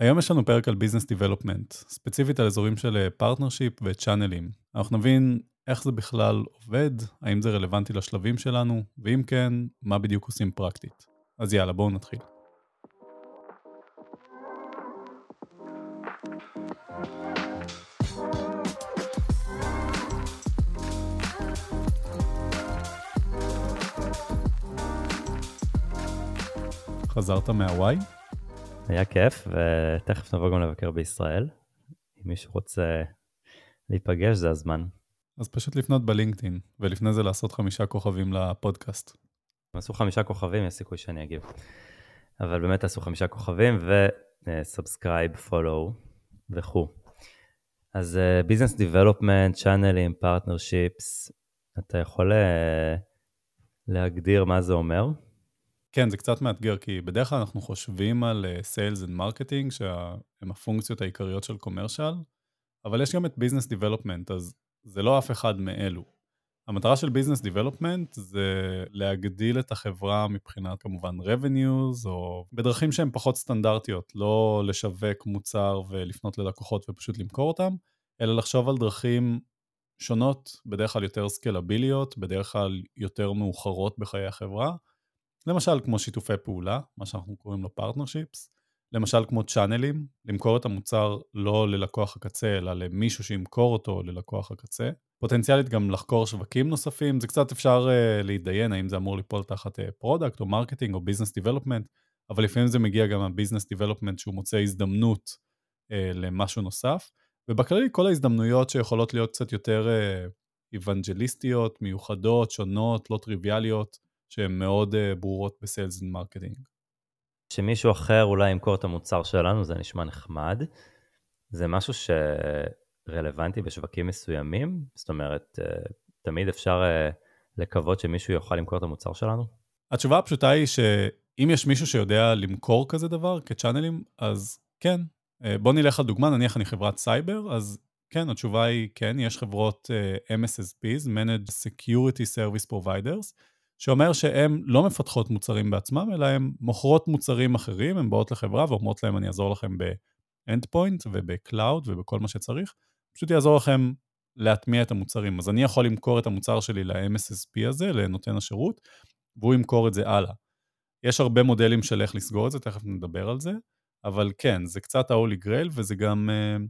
היום יש לנו פרק על business development, ספציפית על אזורים של partnership ו channel ים. אנחנו נבין איך זה בכלל עובד, האם זה רלוונטי לשלבים שלנו, ואם כן, מה בדיוק עושים פרקטית. אז יאללה, בואו נתחיל. חזרת מהוואי? היה כיף, ותכף נבוא גם לבקר בישראל. אם מישהו רוצה להיפגש, זה הזמן. אז פשוט לפנות ב LinkedIn, ולפני זה לעשות חמישה כוכבים לפודקאסט. אם עשו חמישה כוכבים, יש סיכוי שאני אגיב. אבל באמת עשו חמישה כוכבים, ו subscribe, follow וכו'. אז business development, צ'אנלים, partnerships, אתה יכול uh, להגדיר מה זה אומר? כן, זה קצת מאתגר, כי בדרך כלל אנחנו חושבים על sales and marketing, שהם הפונקציות העיקריות של commercial, אבל יש גם את business development, אז זה לא אף אחד מאלו. המטרה של business development זה להגדיל את החברה מבחינת כמובן revenues, או בדרכים שהן פחות סטנדרטיות, לא לשווק מוצר ולפנות ללקוחות ופשוט למכור אותם, אלא לחשוב על דרכים שונות, בדרך כלל יותר סקלביליות, בדרך כלל יותר מאוחרות בחיי החברה, למשל כמו שיתופי פעולה, מה שאנחנו קוראים לו partnerships, למשל כמו צ'אנלים, למכור את המוצר לא ללקוח הקצה, אלא למישהו שימכור אותו ללקוח הקצה. פוטנציאלית גם לחקור שווקים נוספים, זה קצת אפשר uh, להתדיין האם זה אמור ליפול תחת product uh, או marketing או business development, אבל לפעמים זה מגיע גם מה business development שהוא מוצא הזדמנות uh, למשהו נוסף, ובכללי כל ההזדמנויות שיכולות להיות קצת יותר uh, מיוחדות, שונות, לא טריוויאליות, שהן מאוד uh, ברורות ב sales ו marketing. שמישהו אחר אולי ימכור את המוצר שלנו, זה נשמע נחמד. זה משהו שרלוונטי בשווקים מסוימים? זאת אומרת, uh, תמיד אפשר uh, לקוות שמישהו יוכל למכור את המוצר שלנו? התשובה הפשוטה היא שאם יש מישהו שיודע למכור כזה דבר כצ'אנלים, אז כן. בוא נלך על דוגמה, נניח אני חברת סייבר, אז כן, התשובה היא כן, יש חברות MSSPs, Managed Security Service Providers, שאומר שהן לא מפתחות מוצרים בעצמם, אלא הן מוכרות מוצרים אחרים, הן באות לחברה ואומרות להם, אני אעזור לכם ב-endpoint וב-cloud ובכל מה שצריך, פשוט יעזור לכם להטמיע את המוצרים. אז אני יכול למכור את המוצר שלי ל-MSSP הזה, לנותן השירות, והוא ימכור את זה הלאה. יש הרבה מודלים של איך לסגור את זה, תכף נדבר על זה, אבל כן, זה קצת ה-Holy Grail, וזה גם, uh,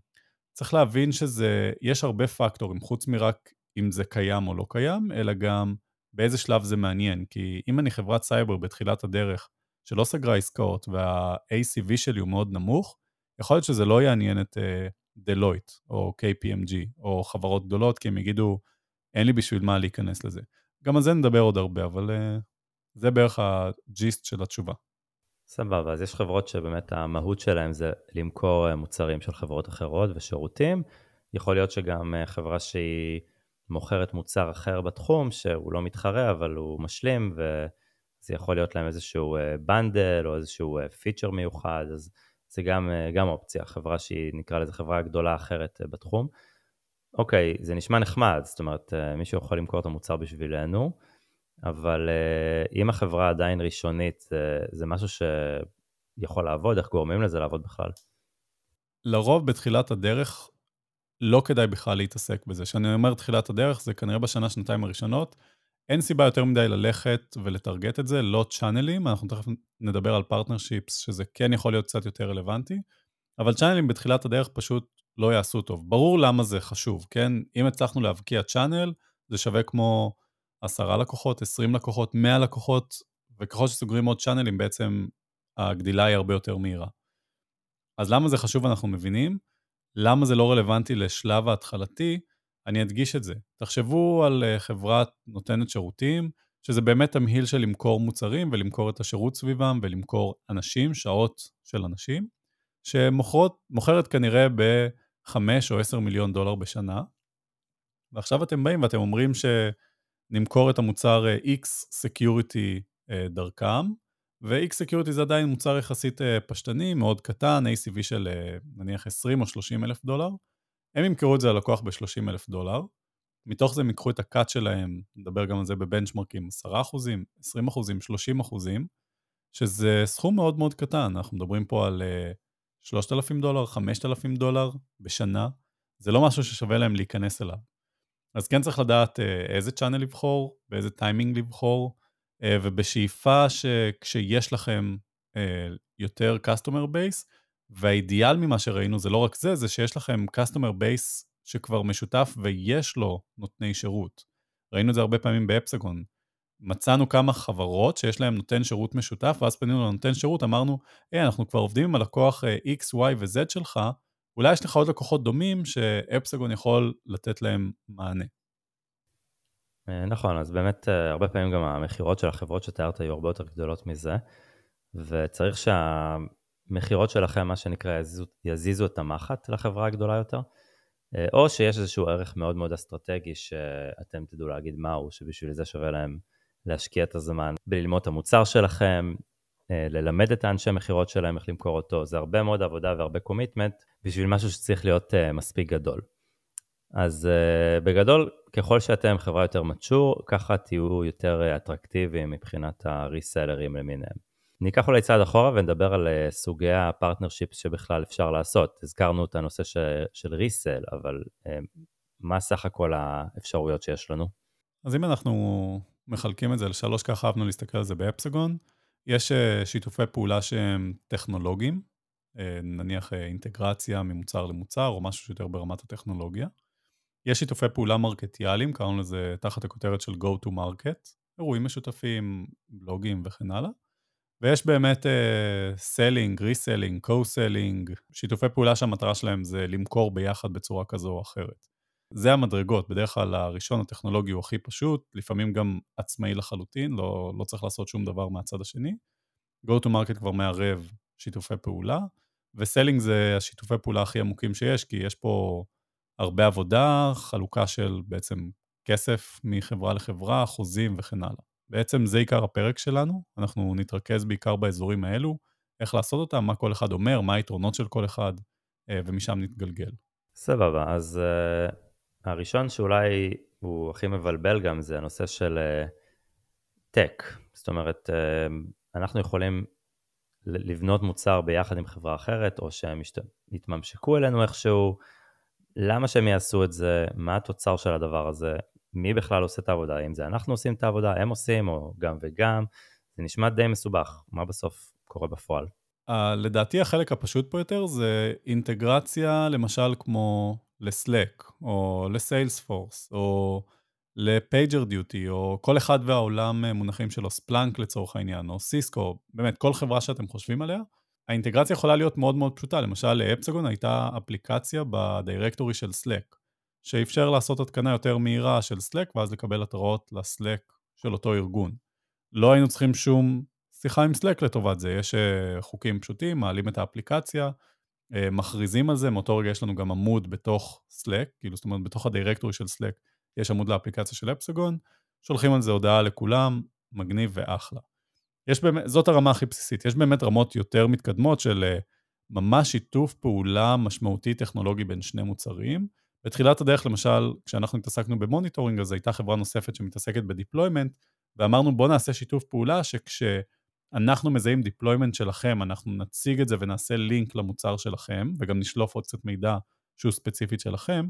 צריך להבין שזה, יש הרבה פקטורים, חוץ מרק אם זה קיים או לא קיים, אלא גם באיזה שלב זה מעניין, כי אם אני חברת סייבר בתחילת הדרך, שלא סגרה עסקאות וה-ACV שלי הוא מאוד נמוך, יכול להיות שזה לא יעניין את Deloitte uh, או KPMG או חברות גדולות, כי הם יגידו, אין לי בשביל מה להיכנס לזה. גם על זה נדבר עוד הרבה, אבל uh, זה בערך ה gist של התשובה. סבבה, אז יש חברות שבאמת המהות שלהם זה למכור מוצרים של חברות אחרות ושירותים. יכול להיות שגם חברה שהיא מוכרת מוצר אחר בתחום, שהוא לא מתחרה, אבל הוא משלים, וזה יכול להיות להם איזשהו bundle אה, או איזשהו פיצ'ר אה, מיוחד, אז זה גם, אה, גם אופציה, חברה שהיא, נקרא לזה חברה גדולה אחרת בתחום. אוקיי, זה נשמע נחמד, זאת אומרת, מישהו יכול למכור את המוצר בשבילנו, אבל אם החברה עדיין ראשונית, זה, משהו שיכול לעבוד, איך גורמים לזה לעבוד בכלל? לרוב בתחילת הדרך לא כדאי בכלל להתעסק בזה. כשאני אומר תחילת הדרך, זה כנראה בשנה, שנתיים הראשונות. אין סיבה יותר מדי ללכת ולטרגט את זה, לא צ'אנלים, אנחנו תכף נדבר על partnerships, שזה כן יכול להיות קצת יותר רלוונטי, אבל צ'אנלים בתחילת הדרך פשוט לא יעשו טוב. ברור למה זה חשוב, כן? אם הצלחנו להבקיע צ'אנל, זה שווה כמו עשרה לקוחות, עשרים לקוחות, מאה לקוחות, וככל שסוגרים עוד צ'אנלים, בעצם הגדילה היא הרבה יותר מהירה. אז למה זה חשוב אנחנו מבינים? למה זה לא רלוונטי לשלב ההתחלתי, אני אדגיש את זה. תחשבו על אה, חברה נותנת שירותים, שזה באמת תמהיל של למכור מוצרים ולמכור את השירות סביבם ולמכור אנשים, שעות של אנשים, שמוכרת כנראה ב-5 או 10 מיליון דולר בשנה. ועכשיו אתם באים ואתם אומרים שנמכור את המוצר אה, X Security אה, דרכם, ו-X Security זה עדיין מוצר יחסית אה, פשטני, מאוד קטן, ACV של אה, נניח 20 או 30 אלף דולר. הם ימכרו את זה ללקוח ב-30 אלף דולר. מתוך זה הם ייקחו את הקאט שלהם, נדבר גם על זה בבנצ'מרקים, 10 אחוזים, 20 אחוזים, 30 אחוזים, שזה סכום מאוד מאוד קטן, אנחנו מדברים פה על 3,000 דולר, 5,000 דולר בשנה, זה לא משהו ששווה להם להיכנס אליו. אז כן צריך לדעת אה, איזה צ'אנל לבחור, באיזה טיימינג לבחור, אה, ובשאיפה שכשיש לכם אה, יותר customer base, והאידיאל ממה שראינו זה לא רק זה, זה שיש לכם customer base שכבר משותף ויש לו נותני שירות. ראינו את זה הרבה פעמים ב Epsagon. מצאנו כמה חברות שיש להן נותן שירות משותף, ואז פנינו לנותן שירות, אמרנו, היי, אנחנו כבר עובדים עם הלקוח X, Y ו-Z שלך, אולי יש לך עוד לקוחות דומים ש Epsagon יכול לתת להם מענה. אה, נכון, אז באמת אה, הרבה פעמים גם המכירות של החברות שתיארת היו הרבה יותר גדולות מזה, וצריך שהמכירות שלכם, מה שנקרא, יזיזו, יזיזו את המחט לחברה הגדולה יותר, אה, או שיש איזשהו ערך מאוד מאוד אסטרטגי שאתם תדעו להגיד מהו, שבשביל זה שווה להם להשקיע את הזמן בללמוד את המוצר שלכם, ללמד את האנשי מכירות שלהם איך למכור אותו, זה הרבה מאוד עבודה והרבה commitment בשביל משהו שצריך להיות מספיק גדול. אז uh, בגדול, ככל שאתם חברה יותר mature, ככה תהיו יותר אטרקטיביים מבחינת הריסלרים למיניהם. ניקח אולי צעד אחורה ונדבר על uh, סוגי ה partnerships שבכלל אפשר לעשות. הזכרנו את הנושא ש, של resell, אבל uh, מה סך הכל האפשרויות שיש לנו? אז אם אנחנו מחלקים את זה לשלוש, ככה אהבנו להסתכל על זה ב Epsagon, יש שיתופי פעולה שהם טכנולוגיים, נניח אינטגרציה ממוצר למוצר, או משהו שיותר ברמת הטכנולוגיה. יש שיתופי פעולה מרקטיאליים, קראנו לזה תחת הכותרת של Go to Market, אירועים משותפים, בלוגים וכן הלאה. ויש באמת selling, reselling, co-selling, שיתופי פעולה שהמטרה שלהם זה למכור ביחד בצורה כזו או אחרת. זה המדרגות, בדרך כלל הראשון הטכנולוגי הוא הכי פשוט, לפעמים גם עצמאי לחלוטין, לא, לא צריך לעשות שום דבר מהצד השני. Go to Market כבר מערב שיתופי פעולה, ו selling זה השיתופי פעולה הכי עמוקים שיש, כי יש פה הרבה עבודה, חלוקה של בעצם כסף מחברה לחברה, חוזים וכן הלאה. בעצם זה עיקר הפרק שלנו, אנחנו נתרכז בעיקר באזורים האלו, איך לעשות אותם, מה כל אחד אומר, מה היתרונות של כל אחד, אה, ומשם נתגלגל. סבבה, אז uh, הראשון שאולי הוא הכי מבלבל גם זה הנושא של טק. Uh, זאת אומרת, uh, אנחנו יכולים לבנות מוצר ביחד עם חברה אחרת, או שהם יתממשקו אלינו איכשהו, למה שהם יעשו את זה, מה התוצר של הדבר הזה, מי בכלל עושה את העבודה, אם זה אנחנו עושים את העבודה, הם עושים, או גם וגם, זה נשמע די מסובך, מה בסוף קורה בפועל? Uh, לדעתי החלק הפשוט פה יותר זה אינטגרציה למשל כמו לסלק, או לסיילספורס, או לפייג'ר דיוטי, או כל אחד והעולם מונחים שלו, ספלאנק לצורך העניין, או סיסקו, באמת כל חברה שאתם חושבים עליה, האינטגרציה יכולה להיות מאוד מאוד פשוטה, למשל לאפסגון הייתה אפליקציה בדירקטורי של Slack, שאפשר לעשות התקנה יותר מהירה של Slack ואז לקבל התראות לסלק של אותו ארגון. לא היינו צריכים שום שיחה עם Slack לטובת זה, יש אה, חוקים פשוטים, מעלים את האפליקציה, אה, מכריזים על זה, מאותו רגע יש לנו גם עמוד בתוך Slack, כאילו זאת אומרת בתוך הדירקטורי של Slack יש עמוד לאפליקציה של אפסגון, שולחים על זה הודעה לכולם, מגניב ואחלה. יש באמת, זאת הרמה הכי בסיסית. יש באמת רמות יותר מתקדמות של אה, ממש שיתוף פעולה משמעותי טכנולוגי בין שני מוצרים. בתחילת הדרך, למשל, כשאנחנו התעסקנו ב monitoring, אז הייתה חברה נוספת שמתעסקת ב deployment, ואמרנו בואו נעשה שיתוף פעולה שכשאנחנו מזהים deployment שלכם, אנחנו נציג את זה ונעשה לינק למוצר שלכם, וגם נשלוף עוד קצת מידע שהוא ספציפית שלכם.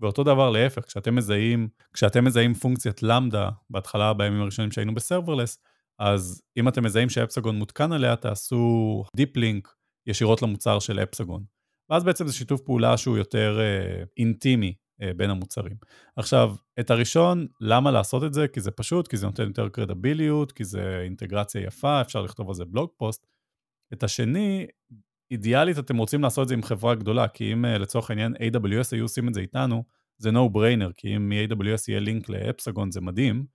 ואותו דבר להפך, כשאתם מזהים, כשאתם מזהים פונקציית Lambda, בהתחלה בימים הראשונים שהיינו ב serverless, אז אם אתם מזהים ש Epsagon מותקן עליה, תעשו deep link ישירות למוצר של Epsagon. ואז בעצם זה שיתוף פעולה שהוא יותר אה, אינטימי אה, בין המוצרים. עכשיו, את הראשון, למה לעשות את זה? כי זה פשוט, כי זה נותן יותר קרדיביליות, כי זה אינטגרציה יפה, אפשר לכתוב על זה blog post. את השני, אידיאלית אתם רוצים לעשות את זה עם חברה גדולה, כי אם אה, לצורך העניין AWS היו עושים את זה איתנו, זה no brainer, כי אם מ-AWS יהיה לינק ל Epsagon זה מדהים,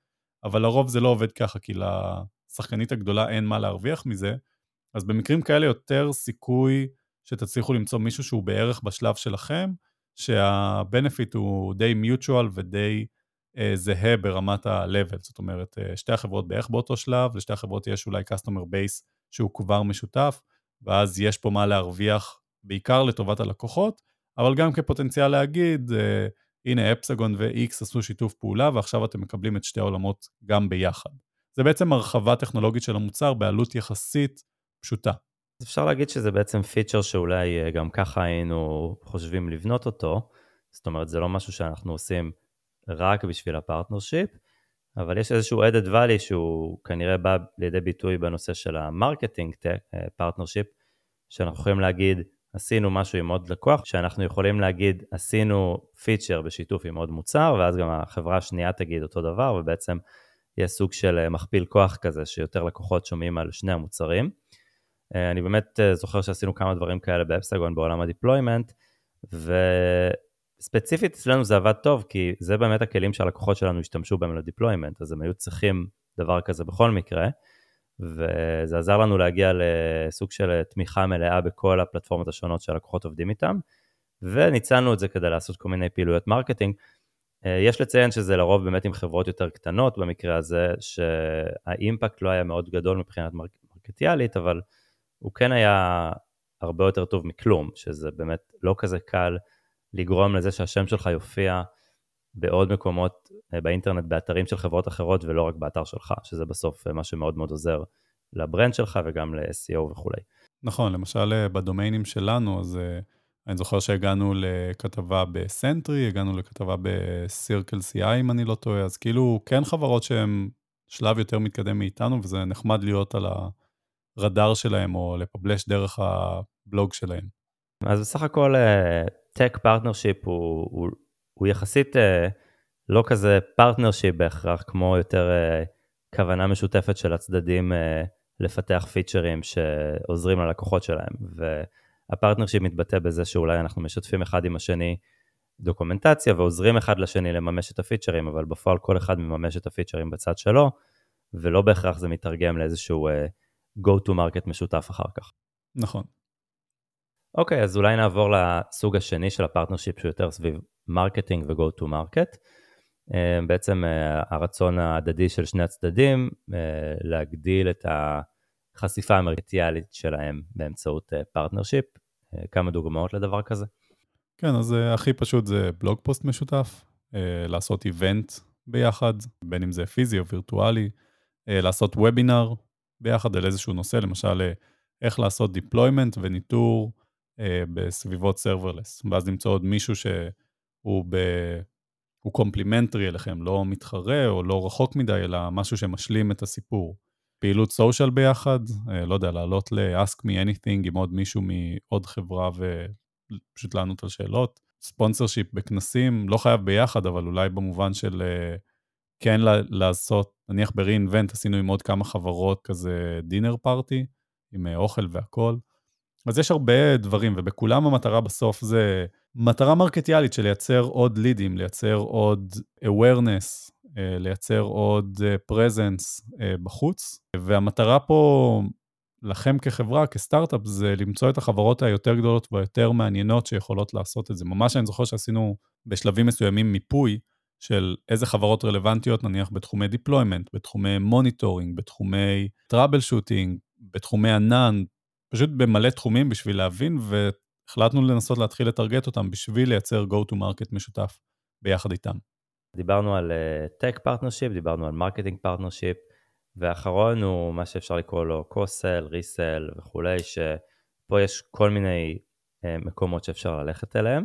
אבל לרוב זה לא עובד ככה, כי לשחקנית הגדולה אין מה להרוויח מזה, אז במקרים כאלה יותר סיכוי שתצליחו למצוא מישהו שהוא בערך בשלב שלכם, שהבנפיט הוא די מיוטואל ודי אה, זהה ברמת ה-level, זאת אומרת, אה, שתי החברות בערך באותו שלב, לשתי החברות יש אולי customer base שהוא כבר משותף, ואז יש פה מה להרוויח בעיקר לטובת הלקוחות, אבל גם כפוטנציאל להגיד, אה, הנה Epsagon ו-X עשו שיתוף פעולה ועכשיו אתם מקבלים את שתי העולמות גם ביחד. זה בעצם הרחבה טכנולוגית של המוצר בעלות יחסית פשוטה. אז אפשר להגיד שזה בעצם פיצ'ר שאולי אה, גם ככה היינו חושבים לבנות אותו, זאת אומרת זה לא משהו שאנחנו עושים רק בשביל ה partnership, אבל יש איזשהו added value שהוא כנראה בא לידי ביטוי בנושא של ה marketing partnership, שאנחנו יכולים להגיד עשינו משהו עם עוד לקוח, שאנחנו יכולים להגיד עשינו פיצ'ר בשיתוף עם עוד מוצר, ואז גם החברה השנייה תגיד אותו דבר, ובעצם יהיה סוג של אה, מכפיל כוח כזה, שיותר לקוחות שומעים על שני המוצרים. אה, אני באמת אה, זוכר שעשינו כמה דברים כאלה ב Epsagon בעולם ה deployment, וספציפית אצלנו זה עבד טוב, כי זה באמת הכלים שהלקוחות שלנו השתמשו בהם ל deployment, אז הם היו צריכים דבר כזה בכל מקרה, וזה עזר לנו להגיע לסוג של תמיכה מלאה בכל הפלטפורמות השונות שהלקוחות עובדים איתם, וניצלנו את זה כדי לעשות כל מיני פעילויות marketing. אה, יש לציין שזה לרוב באמת עם חברות יותר קטנות במקרה הזה, שהאימפקט לא היה מאוד גדול מבחינת מרקטיאלית, אבל הוא כן היה הרבה יותר טוב מכלום, שזה באמת לא כזה קל לגרום לזה שהשם שלך יופיע בעוד מקומות אה, באינטרנט, באתרים של חברות אחרות ולא רק באתר שלך, שזה בסוף אה, מה שמאוד מאוד עוזר ל brand שלך וגם ל-SEO וכולי. נכון, למשל בדומיינים שלנו, אז אני זוכר שהגענו לכתבה ב Sentry, הגענו לכתבה ב CircleCI, אם אני לא טועה, אז כאילו כן חברות שהן שלב יותר מתקדם מאיתנו, וזה נחמד להיות על הרדאר שלהם, או לפבלש דרך הבלוג שלהם. אז בסך הכל tech partnership הוא, הוא, הוא יחסית אה, לא כזה partnership בהכרח, כמו יותר אה, כוונה משותפת של הצדדים אה, לפתח פיצ'רים שעוזרים ללקוחות שלהם. ו... ה partnership מתבטא בזה שאולי אנחנו משתפים אחד עם השני דוקומנטציה ועוזרים אחד לשני לממש את הפיצ'רים, אבל בפועל כל אחד מממש את הפיצ'רים בצד שלו, ולא בהכרח זה מתרגם לאיזשהו אה, go to market משותף אחר כך. נכון. אוקיי, okay, אז אולי נעבור לסוג השני של ה partnership שהוא יותר סביב marketing to market. אה, בעצם אה, הרצון ההדדי של שני הצדדים אה, להגדיל את. החשיפה המרקטיאלית שלהם באמצעות partnership. אה, כמה דוגמאות לדבר כזה? כן, אז הכי פשוט זה blog post משותף, לעשות event ביחד, בין אם זה פיזי או וירטואלי, לעשות וובינר ביחד על איזשהו נושא, למשל איך לעשות deployment וניטור בסביבות serverless, ואז למצוא עוד מישהו שהוא ב... הוא complementary אליכם, לא מתחרה או לא רחוק מדי, אלא משהו שמשלים את הסיפור. פעילות social ביחד, אה, לא יודע, לעלות ל-ask me anything עם עוד מישהו מעוד חברה ופשוט לענות על שאלות. sponsorship בכנסים, לא חייב ביחד, אבל אולי במובן של אה, כן לעשות, נניח ב-reinvent עשינו עם עוד כמה חברות כזה dinner party, עם אה, אוכל והכול. אז יש הרבה דברים, ובכולם המטרה בסוף זה מטרה מרקטיאלית של לייצר עוד לידים, לייצר עוד awareness, אה, לייצר עוד אה, אה, בחוץ. והמטרה פה לכם כחברה, כסטארט-אפ, זה למצוא את החברות היותר גדולות והיותר מעניינות שיכולות לעשות את זה. ממש אני זוכר שעשינו בשלבים מסוימים מיפוי של איזה חברות רלוונטיות, נניח בתחומי deployment, בתחומי monitoring, בתחומי shooting, בתחומי ענן, פשוט במלא תחומים בשביל להבין, והחלטנו לנסות להתחיל לטרגט אותם בשביל לייצר go-to-market משותף ביחד איתם. דיברנו על tech אה, partnership, דיברנו על marketing partnership, והאחרון הוא מה שאפשר לקרוא לו co-sell, resell וכולי, שפה יש כל מיני אה, מקומות שאפשר ללכת אליהם.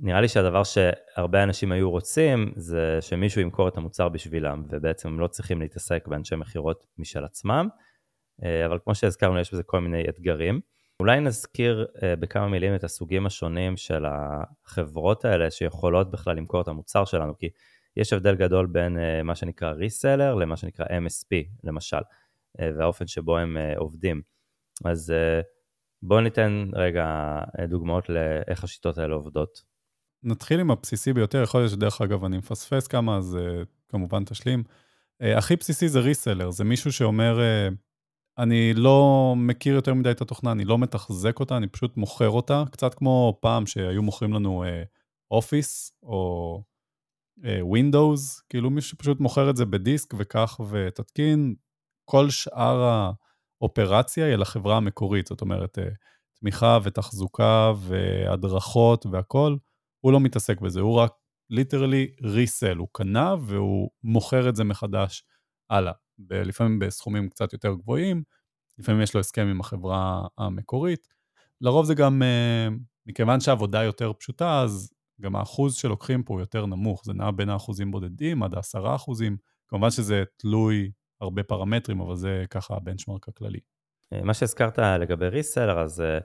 נראה לי שהדבר שהרבה אנשים היו רוצים זה שמישהו ימכור את המוצר בשבילם, ובעצם הם לא צריכים להתעסק באנשי מכירות משל עצמם, אבל כמו שהזכרנו יש בזה כל מיני אתגרים. אולי נזכיר uh, בכמה מילים את הסוגים השונים של החברות האלה שיכולות בכלל למכור את המוצר שלנו, כי יש הבדל גדול בין uh, מה שנקרא ריסלר למה שנקרא MSP למשל, והאופן שבו הם עובדים. אז בואו ניתן רגע דוגמאות לאיך השיטות האלה עובדות. נתחיל עם הבסיסי ביותר, יכול להיות שדרך אגב אני מפספס כמה, אז כמובן תשלים. הכי בסיסי זה ריסלר, זה מישהו שאומר, אני לא מכיר יותר מדי את התוכנה, אני לא מתחזק אותה, אני פשוט מוכר אותה, קצת כמו פעם שהיו מוכרים לנו אופיס, uh, או Windows, כאילו מישהו שפשוט מוכר את זה בדיסק וכך ותתקין, כל שאר האופרציה היא לחברה המקורית, זאת אומרת, אה, תמיכה ותחזוקה והדרכות והכול, הוא לא מתעסק בזה, הוא רק ליטרלי ריסל, הוא קנה והוא מוכר את זה מחדש הלאה, לפעמים בסכומים קצת יותר גבוהים, לפעמים יש לו הסכם עם החברה המקורית. לרוב זה גם, אה, מכיוון שהעבודה יותר פשוטה, אז גם האחוז שלוקחים פה הוא יותר נמוך, זה נע בין האחוזים בודדים עד העשרה אחוזים. כמובן שזה תלוי הרבה פרמטרים, אבל זה ככה הבנצ'מרק הכללי. אה, מה שהזכרת לגבי ריסלר, אז uh,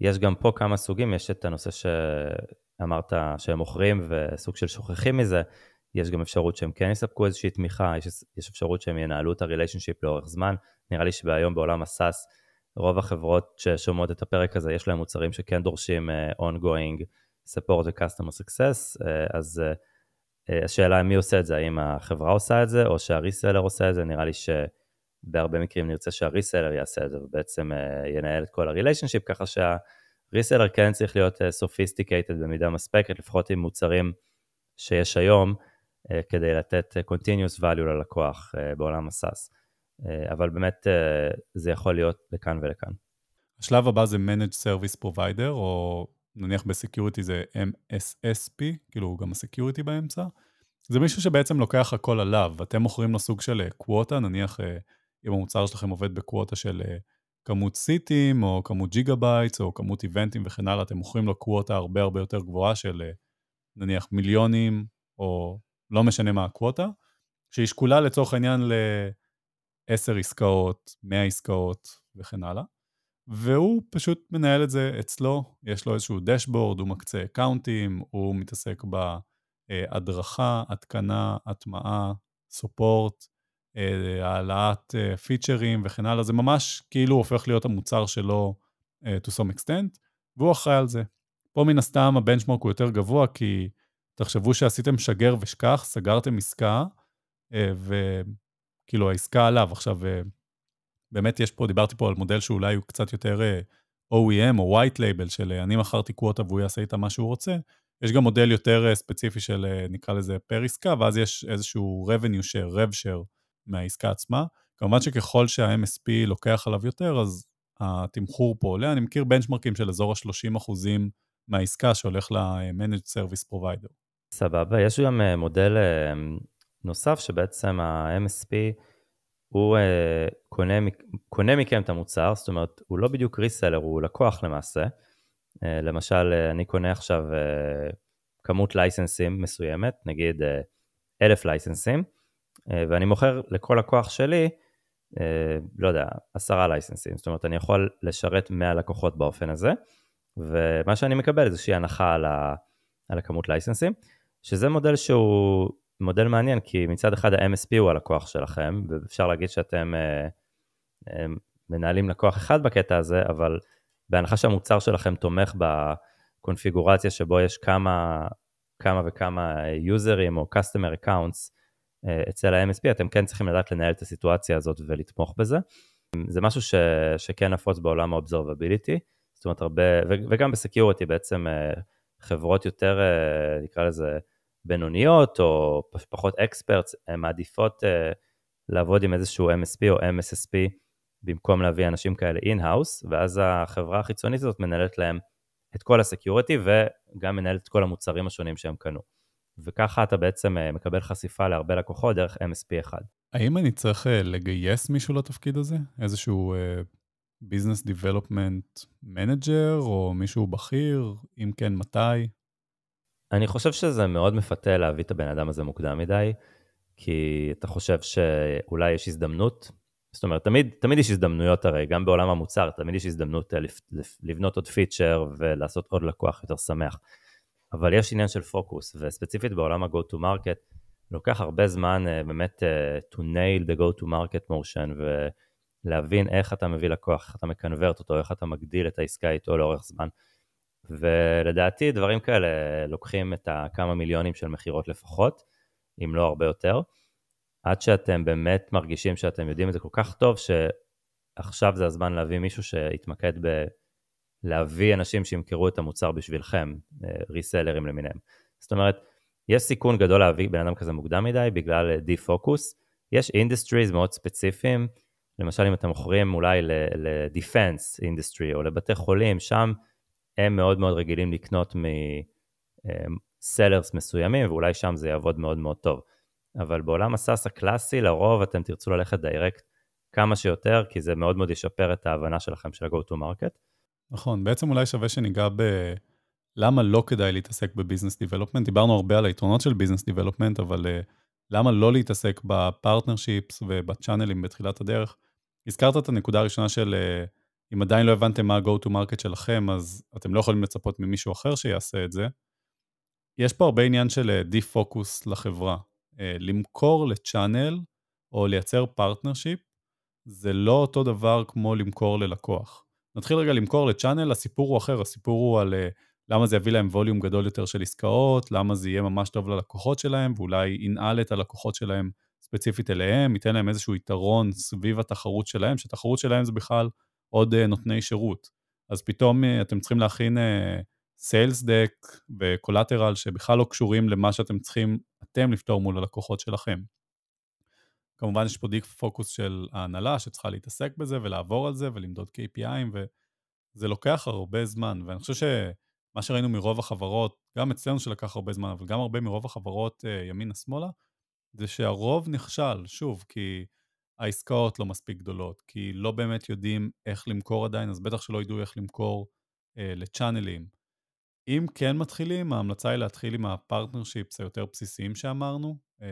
יש גם פה כמה סוגים, יש את הנושא שאמרת שהם מוכרים וסוג של שוכחים מזה, יש גם אפשרות שהם כן יספקו איזושהי תמיכה, יש, יש אפשרות שהם ינהלו את הריליישנשיפ לאורך זמן. נראה לי שהיום בעולם הסאס, רוב החברות ששומעות את הפרק הזה, יש להם מוצרים שכן דורשים uh, ongoing support ו-customer success, uh, אז uh, השאלה מי עושה את זה, האם החברה עושה את זה או שהריסלר עושה את זה, נראה לי שבהרבה מקרים נרצה שהריסלר יעשה את זה ובעצם uh, ינהל את כל הריליישנשיפ, ככה שהריסלר כן צריך להיות sophisticated במידה מספקת, לפחות עם מוצרים שיש היום, כדי לתת אה, continuous value ללקוח אה, בעולם ה SaaS. אבל באמת זה יכול להיות לכאן ולכאן. השלב הבא זה Managed Service Provider, או נניח ב security זה MSSP, כאילו גם ה security באמצע. זה מישהו שבעצם לוקח הכל עליו, אתם מוכרים לו סוג של quota, נניח אם המוצר שלכם עובד ב quota של כמות סיטים, או כמות gigabytes, או כמות איבנטים וכן הלאה, אתם מוכרים לו quota הרבה הרבה יותר גבוהה של נניח מיליונים, או לא משנה מה הקווטה, שהיא שקולה לצורך העניין ל-10 עסקאות, 100 עסקאות וכן הלאה, והוא פשוט מנהל את זה אצלו, יש לו איזשהו דשבורד, הוא מקצה אקאונטים, הוא מתעסק בהדרכה, התקנה, הטמעה, סופורט, אה, העלאת פיצ'רים אה, וכן הלאה, זה ממש כאילו הופך להיות המוצר שלו אה, to some extent, והוא אחראי על זה. פה מן הסתם הבנצ'מרק הוא יותר גבוה, כי תחשבו שעשיתם שגר ושכח, סגרתם עסקה, אה, וכאילו העסקה עליו. עכשיו, אה, באמת יש פה, דיברתי פה על מודל שאולי הוא קצת יותר אה, OEM או white label של אני מכרתי קווטה והוא יעשה איתה מה שהוא רוצה. יש גם מודל יותר ספציפי של נקרא לזה פר עסקה, ואז יש איזשהו revenue share, rev share מהעסקה עצמה. כמובן שככל שה-MSP לוקח עליו יותר, אז התמחור פה עולה. אני מכיר בנצ'מרקים של אזור ה-30 אחוזים מהעסקה שהולך ל-Managed Service Provider. סבבה, יש גם אה, מודל אה, נוסף שבעצם ה-MSP הוא אה, קונה, קונה מכם את המוצר, זאת אומרת, הוא לא בדיוק ריסלר, הוא לקוח למעשה. למשל, אני קונה עכשיו כמות לייסנסים מסוימת, נגיד אלף לייסנסים, ואני מוכר לכל לקוח שלי, לא יודע, עשרה לייסנסים, זאת אומרת, אני יכול לשרת 100 לקוחות באופן הזה, ומה שאני מקבל זה איזושהי הנחה על, ה, על הכמות לייסנסים. שזה מודל שהוא מודל מעניין, כי מצד אחד ה-MSP הוא הלקוח שלכם, ואפשר להגיד שאתם אה, אה, מנהלים לקוח אחד בקטע הזה, אבל בהנחה שהמוצר שלכם תומך בקונפיגורציה שבו יש כמה, כמה וכמה יוזרים או customer accounts אה, אצל ה-MSP, אתם כן צריכים לדעת לנהל את הסיטואציה הזאת ולתמוך בזה. זה משהו ש, שכן נפוץ בעולם ה-observability, זאת אומרת הרבה, וגם ב security בעצם חברות יותר, נקרא לזה, בינוניות או פחות experts, הן מעדיפות אה, לעבוד עם איזשהו MSP או MSSP במקום להביא אנשים כאלה in-house, ואז החברה החיצונית הזאת מנהלת להם את כל ה security וגם מנהלת את כל המוצרים השונים שהם קנו. וככה אתה בעצם uh, מקבל חשיפה להרבה לקוחות דרך MSP אחד. האם אני צריך לגייס מישהו לתפקיד הזה? איזשהו business development manager או מישהו בכיר? אם כן, מתי? אני חושב שזה מאוד מפתה להביא את הבן אדם הזה מוקדם מדי, כי אתה חושב שאולי יש הזדמנות, זאת אומרת, תמיד, תמיד יש הזדמנויות הרי, גם בעולם המוצר, תמיד יש הזדמנות אה, לבנות עוד פיצ'ר ולעשות עוד לקוח יותר שמח. אבל יש עניין של פוקוס, וספציפית בעולם ה-go to market, לוקח הרבה זמן uh, באמת uh, to nail the go to market motion ולהבין איך אתה מביא לקוח, איך אתה מקנברט אותו, איך אתה מגדיל את העסקה איתו לאורך זמן. ולדעתי דברים כאלה לוקחים את הכמה מיליונים של מכירות לפחות, אם לא הרבה יותר, עד שאתם באמת מרגישים שאתם יודעים את זה כל כך טוב, שעכשיו זה הזמן להביא מישהו שיתמקד בלהביא אנשים שימכרו את המוצר בשבילכם, ריסלרים למיניהם. זאת אומרת, יש סיכון גדול להביא בן אדם כזה מוקדם מדי בגלל de-focus, יש industries מאוד ספציפיים, למשל אם אתם מוכרים אולי ל defense industry או לבתי חולים, שם הם מאוד מאוד רגילים לקנות מ sellers מסוימים, ואולי שם זה יעבוד מאוד מאוד טוב. אבל בעולם ה SaaS הקלאסי, לרוב אתם תרצו ללכת direct כמה שיותר, כי זה מאוד מאוד ישפר את ההבנה שלכם של ה-go to market. נכון, בעצם אולי שווה שניגע ב... למה לא כדאי להתעסק ב business development. דיברנו הרבה על היתרונות של business development, אבל uh, למה לא להתעסק ב partnerships ובצ'אנלים בתחילת הדרך? הזכרת את הנקודה הראשונה של uh, אם עדיין לא הבנתם מה ה-go to market שלכם, אז אתם לא יכולים לצפות ממישהו אחר שיעשה את זה. יש פה הרבה עניין של de-focus uh, לחברה. Uh, למכור ל channel או לייצר partnership, זה לא אותו דבר כמו למכור ללקוח. נתחיל רגע למכור ל channel, הסיפור הוא אחר, הסיפור הוא על למה זה יביא להם volume גדול יותר של עסקאות, למה זה יהיה ממש טוב ללקוחות שלהם, ואולי ינעל את הלקוחות שלהם ספציפית אליהם, ייתן להם איזשהו יתרון סביב התחרות שלהם, שתחרות שלהם זה בכלל עוד uh, נותני שירות. אז פתאום uh, אתם צריכים להכין סיילס דק וקולטרל שבכלל לא קשורים למה שאתם צריכים אתם לפתור מול הלקוחות שלכם. כמובן יש פה דיק פוקוס של ההנהלה שצריכה להתעסק בזה ולעבור על זה ולמדוד KPIים וזה לוקח הרבה זמן ואני חושב שמה שראינו מרוב החברות, גם אצלנו שלקח הרבה זמן, אבל גם הרבה מרוב החברות uh, ימינה-שמאלה, זה שהרוב נכשל, שוב, כי העסקאות לא מספיק גדולות, כי לא באמת יודעים איך למכור עדיין, אז בטח שלא ידעו איך למכור uh, לצ'אנלים. אם כן מתחילים, ההמלצה היא להתחיל עם ה partnerships היותר בסיסיים שאמרנו, uh,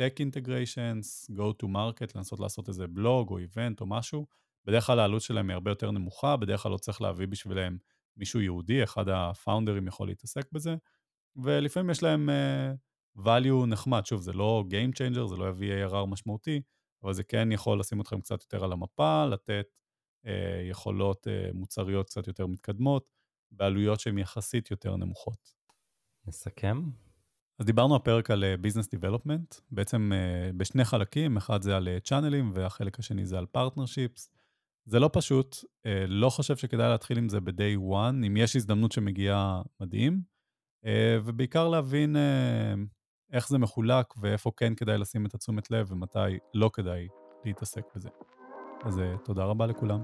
Tech Integrations, Go to Market, לנסות לעשות איזה בלוג או event או משהו. בדרך כלל העלות שלהם היא הרבה יותר נמוכה, בדרך כלל לא צריך להביא בשבילם מישהו ייעודי, אחד הפאונדרים יכול להתעסק בזה, ולפעמים יש להם uh, value נחמד. שוב, זה לא Game Changer, זה לא יביא ARR משמעותי, אבל זה כן יכול לשים אתכם קצת יותר על המפה, לתת uh, יכולות uh, מוצריות קצת יותר מתקדמות, בעלויות שהן יחסית יותר נמוכות. נסכם? אז דיברנו הפרק על business uh, development, בעצם uh, בשני חלקים, אחד זה על צ'אנלים והחלק השני זה על partnerships. זה לא פשוט, uh, לא חושב שכדאי להתחיל עם זה ב-day one, אם יש הזדמנות שמגיעה מדהים, uh, ובעיקר להבין איך זה מחולק ואיפה כן כדאי לשים את התשומת לב ומתי לא כדאי להתעסק בזה. אז uh, תודה רבה לכולם.